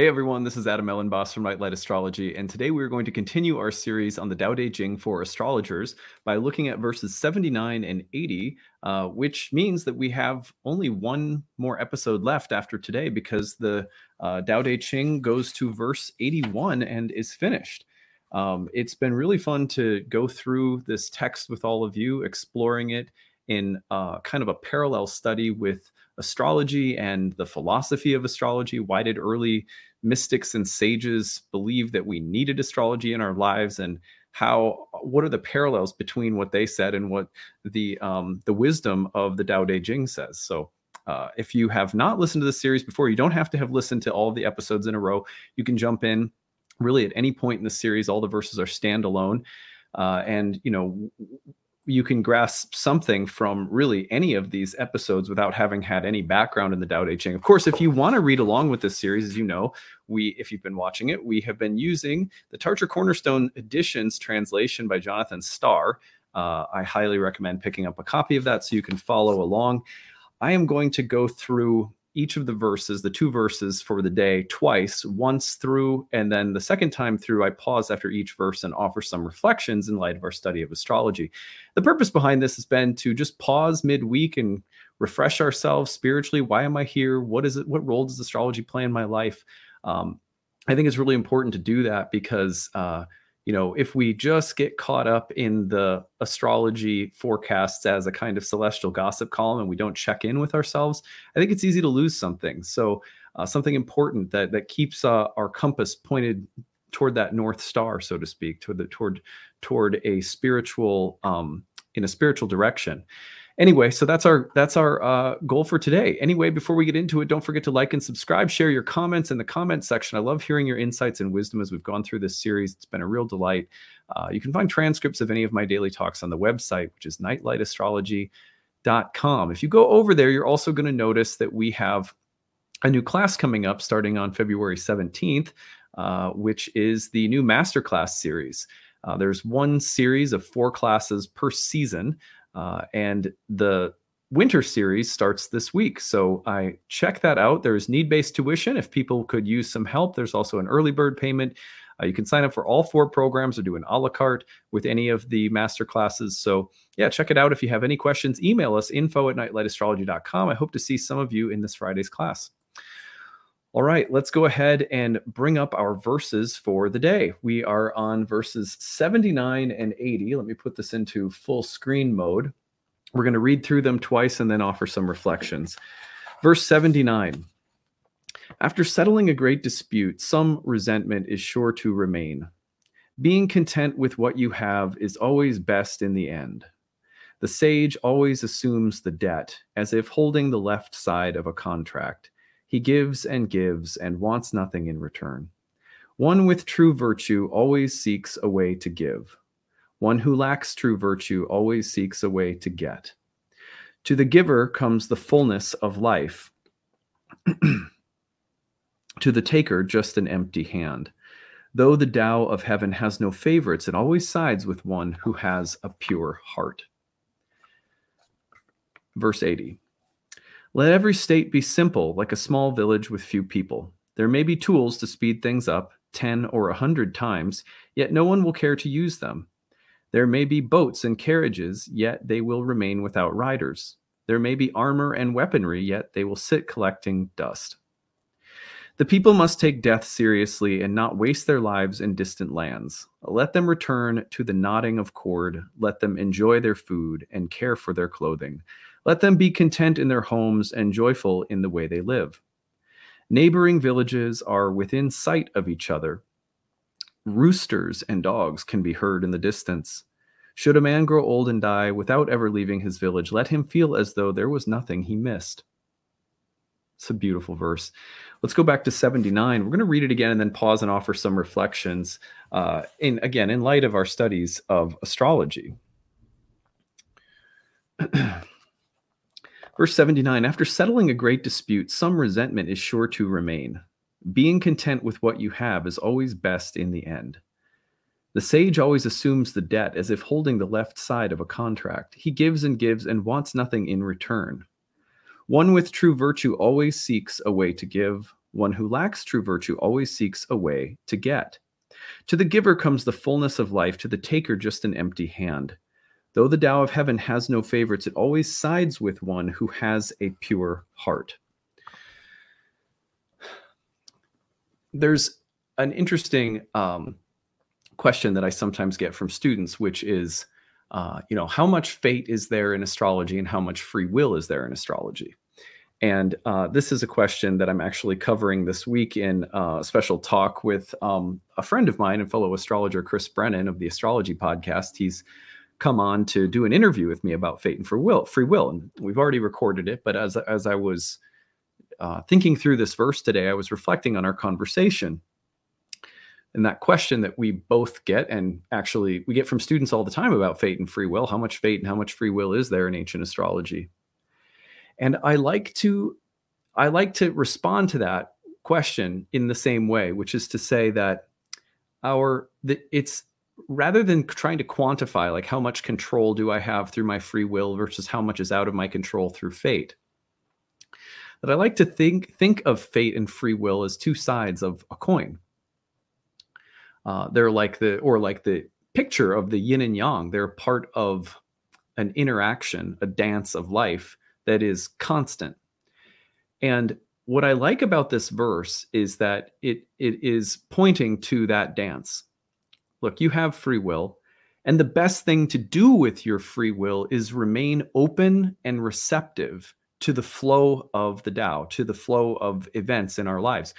Hey everyone, this is Adam Elenbaas from Nightlight Astrology, and today we're going to continue our series on the Tao Te Ching for astrologers by looking at verses 79 and 80, uh, which means that we have only one more episode left after today because the uh, Tao Te Ching goes to verse 81 and is finished. Um, it's been really fun to go through this text with all of you, exploring it in uh, kind of a parallel study with astrology and the philosophy of astrology. Why did early mystics and sages believe that we needed astrology in our lives and how what are the parallels between what they said and what the um, the wisdom of the Tao Te Ching says. So uh, if you have not listened to this series before, you don't have to have listened to all of the episodes in a row. You can jump in really at any point in the series. All the verses are standalone. Uh, and you know you can grasp something from really any of these episodes without having had any background in the Tao Te Ching. Of course, if you want to read along with this series, as you know, we, if you've been watching it, we have been using the Tarcher Cornerstone Editions translation by Jonathan Star. Uh, I highly recommend picking up a copy of that so you can follow along. I am going to go through each of the verses, the two verses for the day, twice, once through, and then the second time through, I pause after each verse and offer some reflections in light of our study of astrology. The purpose behind this has been to just pause midweek and refresh ourselves spiritually. Why am I here? What is it? What role does astrology play in my life? Um, I think it's really important to do that because uh, you know, if we just get caught up in the astrology forecasts as a kind of celestial gossip column and we don't check in with ourselves, I think it's easy to lose something. So, uh, something important that that keeps uh, our compass pointed toward that north star, so to speak, toward the toward toward a spiritual um, in a spiritual direction anyway so that's our that's our uh, goal for today. Anyway before we get into it don't forget to like and subscribe. Share your comments in the comment section. I love hearing your insights and wisdom as we've gone through this series. It's been a real delight. Uh, you can find transcripts of any of my daily talks on the website which is nightlightastrology.com if you go over there you're also going to notice that we have a new class coming up starting on february 17th uh, which is the new masterclass series. Uh, there's one series of four classes per season uh, and the winter series starts this week. So I check that out. There's need based tuition. If people could use some help, there's also an early bird payment. Uh, you can sign up for all four programs or do an a la carte with any of the master classes. So, yeah, check it out. If you have any questions, email us info at nightlightastrology.com. I hope to see some of you in this Friday's class. All right, let's go ahead and bring up our verses for the day. We are on verses 79 and 80. Let me put this into full screen mode. We're going to read through them twice and then offer some reflections. Verse 79 After settling a great dispute, some resentment is sure to remain. Being content with what you have is always best in the end. The sage always assumes the debt as if holding the left side of a contract he gives and gives and wants nothing in return. One with true virtue always seeks a way to give. One who lacks true virtue always seeks a way to get. To the giver comes the fullness of life. to the taker, just an empty hand. Though the Tao of heaven has no favorites, it always sides with one who has a pure heart. Verse 80 let every state be simple, like a small village with few people. There may be tools to speed things up 10 or a 100 times, yet no one will care to use them. There may be boats and carriages, yet they will remain without riders. There may be armor and weaponry, yet they will sit collecting dust. The people must take death seriously and not waste their lives in distant lands. Let them return to the knotting of cord. Let them enjoy their food and care for their clothing. Let them be content in their homes and joyful in the way they live. Neighboring villages are within sight of each other. Roosters and dogs can be heard in the distance. Should a man grow old and die without ever leaving his village, let him feel as though there was nothing he missed. It's a beautiful verse. Let's go back to 79. We're going to read it again and then pause and offer some reflections. Uh, in again, in light of our studies of astrology. Verse 79 After settling a great dispute, some resentment is sure to remain. Being content with what you have is always best in the end. The sage always assumes the debt as if holding the left side of a contract. He gives and gives and wants nothing in return. One with true virtue always seeks a way to give. One who lacks true virtue always seeks a way to get. To the giver comes the fullness of life, to the taker just an empty hand. Though the Tao of heaven has no favorites, it always sides with one who has a pure heart. There's an interesting um, question that I sometimes get from students, which is, uh, you know, how much fate is there in astrology and how much free will is there in astrology? And uh, this is a question that I'm actually covering this week in a special talk with um, a friend of mine and fellow astrologer, Chris Brennan of the Astrology Podcast. He's come on to do an interview with me about fate and free will. Free will, and we've already recorded it. But as as I was uh, thinking through this verse today, I was reflecting on our conversation and that question that we both get, and actually we get from students all the time about fate and free will. How much fate and how much free will is there in ancient astrology? And I like to I like to respond to that question in the same way, which is to say that our the, it's rather than trying to quantify like how much control do I have through my free will versus how much is out of my control through fate. That I like to think think of fate and free will as two sides of a coin. Uh, they're like the or like the picture of the yin and yang. They're part of an interaction, a dance of life that is constant. And what I like about this verse is that it it is pointing to that dance. Look, you have free will, and the best thing to do with your free will is remain open and receptive to the flow of the Tao, to the flow of events in our lives.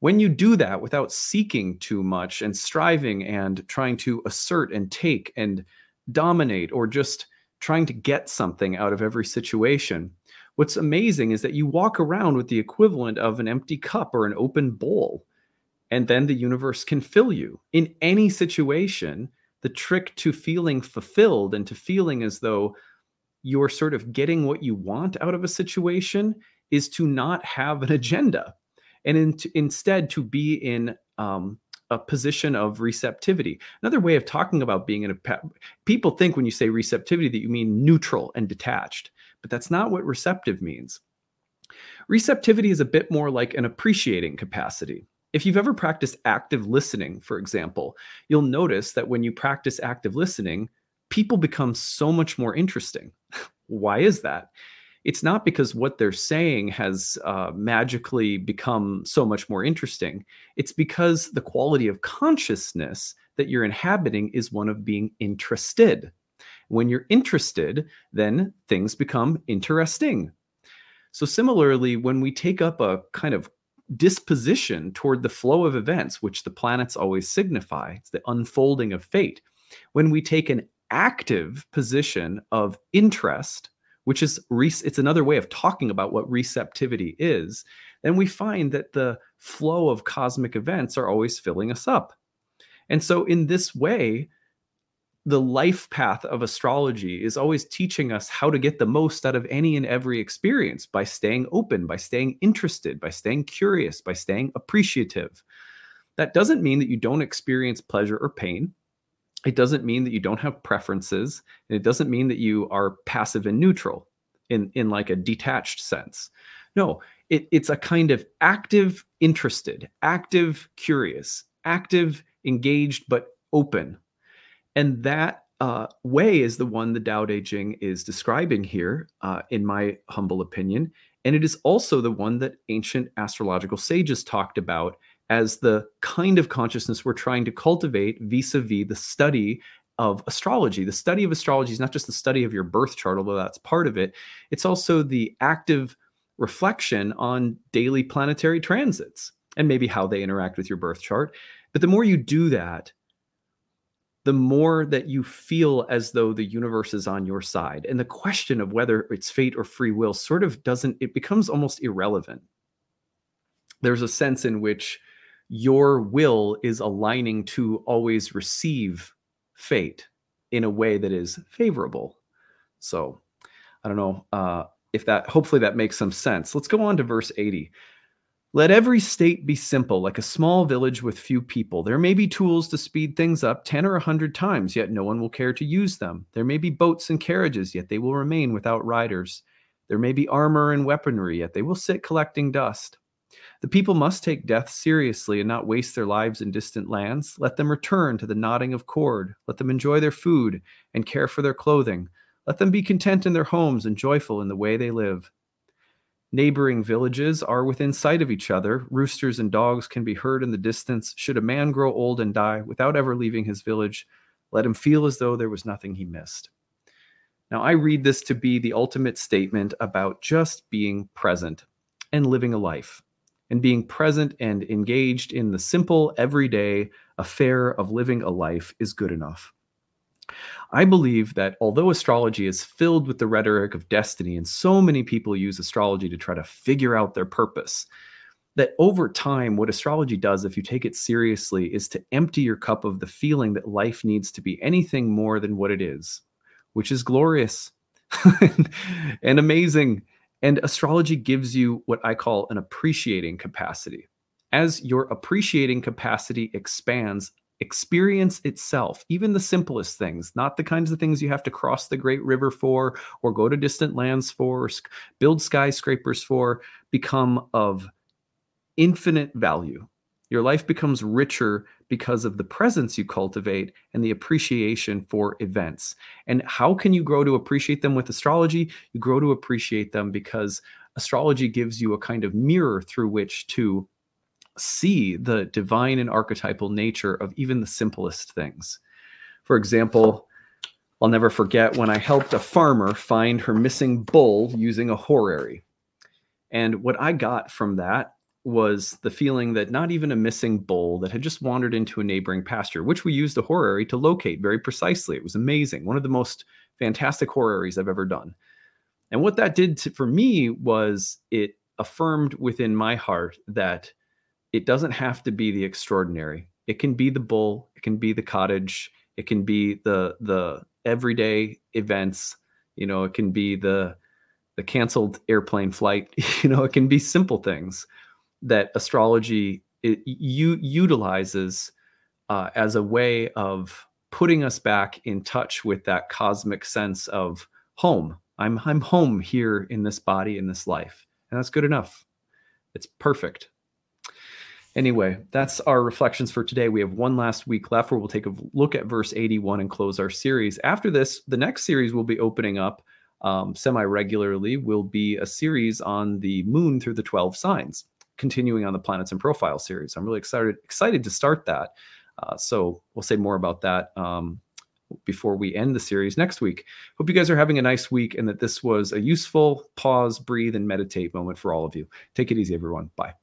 When you do that without seeking too much and striving and trying to assert and take and dominate or just trying to get something out of every situation. What's amazing is that you walk around with the equivalent of an empty cup or an open bowl, and then the universe can fill you. In any situation, the trick to feeling fulfilled and to feeling as though you're sort of getting what you want out of a situation is to not have an agenda and in, instead to be in um, a position of receptivity. Another way of talking about being in a people think when you say receptivity that you mean neutral and detached, but that's not what receptive means. Receptivity is a bit more like an appreciating capacity. If you've ever practiced active listening, for example, you'll notice that when you practice active listening, people become so much more interesting. Why is that? it's not because what they're saying has uh, magically become so much more interesting. It's because the quality of consciousness that you're inhabiting is one of being interested. When you're interested, then things become interesting. So, similarly, when we take up a kind of disposition toward the flow of events, which the planets always signify, it's the unfolding of fate, when we take an active position of interest which is it's another way of talking about what receptivity is then we find that the flow of cosmic events are always filling us up. And so in this way the life path of astrology is always teaching us how to get the most out of any and every experience by staying open by staying interested by staying curious by staying appreciative. That doesn't mean that you don't experience pleasure or pain. It doesn't mean that you don't have preferences. And it doesn't mean that you are passive and neutral in in like a detached sense. No it, it's a kind of active interested active curious active engaged but open and that uh, way is the one the Tao Te Ching is describing here, uh, in my humble opinion. And it is also the one that ancient astrological sages talked about as the kind of consciousness we're trying to cultivate vis-a-vis the study of astrology. The study of astrology is not just the study of your birth chart, although that's part of it. It's also the active reflection on daily planetary transits and maybe how they interact with your birth chart. But the more you do that, the more that you feel as though the universe is on your side. And the question of whether it's fate or free will sort of doesn't, it becomes almost irrelevant. There's a sense in which your will is aligning to always receive fate in a way that is favorable. So I don't know uh, if that, hopefully that makes some sense. Let's go on to verse 80. Let every state be simple, like a small village with few people. There may be tools to speed things up 10 or a 100 times, yet no one will care to use them. There may be boats and carriages, yet they will remain without riders. There may be armor and weaponry, yet they will sit collecting dust. The people must take death seriously and not waste their lives in distant lands. Let them return to the knotting of cord. Let them enjoy their food and care for their clothing. Let them be content in their homes and joyful in the way they live. Neighboring villages are within sight of each other. Roosters and dogs can be heard in the distance. Should a man grow old and die without ever leaving his village, let him feel as though there was nothing he missed. Now, I read this to be the ultimate statement about just being present and living a life, and being present and engaged in the simple, everyday affair of living a life is good enough. I believe that although astrology is filled with the rhetoric of destiny, and so many people use astrology to try to figure out their purpose, that over time, what astrology does, if you take it seriously, is to empty your cup of the feeling that life needs to be anything more than what it is, which is glorious and amazing. And astrology gives you what I call an appreciating capacity. As your appreciating capacity expands, experience itself, even the simplest things, not the kinds of things you have to cross the Great River for or go to distant lands for, or build skyscrapers for, become of infinite value. Your life becomes richer because of the presence you cultivate and the appreciation for events. And how can you grow to appreciate them with astrology? You grow to appreciate them because astrology gives you a kind of mirror through which to see the divine and archetypal nature of even the simplest things. For example, I'll never forget when I helped a farmer find her missing bull using a horary. And what I got from that was the feeling that not even a missing bull that had just wandered into a neighboring pasture, which we used the horary to locate very precisely. It was amazing. One of the most fantastic horaries I've ever done. And what that did to, for me was it affirmed within my heart that it doesn't have to be the extraordinary. It can be the bull, it can be the cottage, it can be the the everyday events, you know, it can be the the canceled airplane flight, you know, it can be simple things that astrology it, you utilizes uh, as a way of putting us back in touch with that cosmic sense of home. I'm I'm home here in this body in this life, and that's good enough. It's perfect. Anyway, that's our reflections for today. We have one last week left where we'll take a look at verse 81 and close our series. After this, the next series we'll be opening up um, semi regularly, will be a series on the moon through the 12 signs, continuing on the planets and profile series. I'm really excited excited to start that. Uh, so we'll say more about that um, before we end the series next week. Hope you guys are having a nice week and that this was a useful pause, breathe, and meditate moment for all of you. Take it easy, everyone. Bye.